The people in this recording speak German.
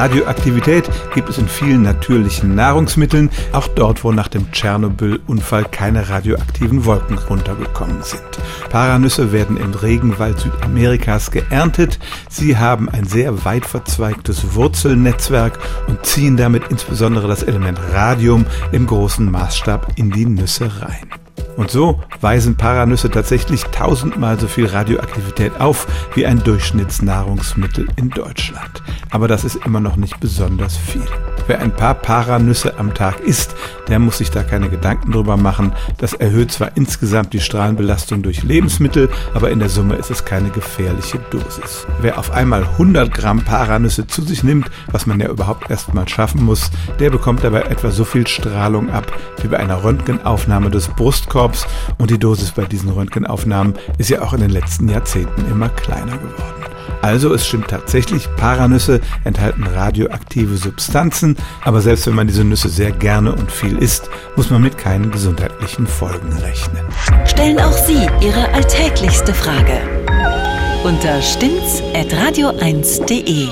Radioaktivität gibt es in vielen natürlichen Nahrungsmitteln, auch dort, wo nach dem Tschernobyl-Unfall keine radioaktiven Wolken runtergekommen sind. Paranüsse werden im Regenwald Südamerikas geerntet. Sie haben ein sehr weit verzweigtes Wurzelnetzwerk und ziehen damit insbesondere das Element Radium im großen Maßstab in die Nüsse rein. Und so weisen Paranüsse tatsächlich tausendmal so viel Radioaktivität auf wie ein Durchschnittsnahrungsmittel in Deutschland. Aber das ist immer noch nicht besonders viel. Wer ein paar Paranüsse am Tag isst, der muss sich da keine Gedanken drüber machen. Das erhöht zwar insgesamt die Strahlenbelastung durch Lebensmittel, aber in der Summe ist es keine gefährliche Dosis. Wer auf einmal 100 Gramm Paranüsse zu sich nimmt, was man ja überhaupt erstmal schaffen muss, der bekommt dabei etwa so viel Strahlung ab wie bei einer Röntgenaufnahme des Brustkorbs und die Dosis bei diesen Röntgenaufnahmen ist ja auch in den letzten Jahrzehnten immer kleiner geworden. Also es stimmt tatsächlich, Paranüsse enthalten radioaktive Substanzen, aber selbst wenn man diese Nüsse sehr gerne und viel isst, muss man mit keinen gesundheitlichen Folgen rechnen. Stellen auch Sie Ihre alltäglichste Frage unter stimmt's@radio1.de.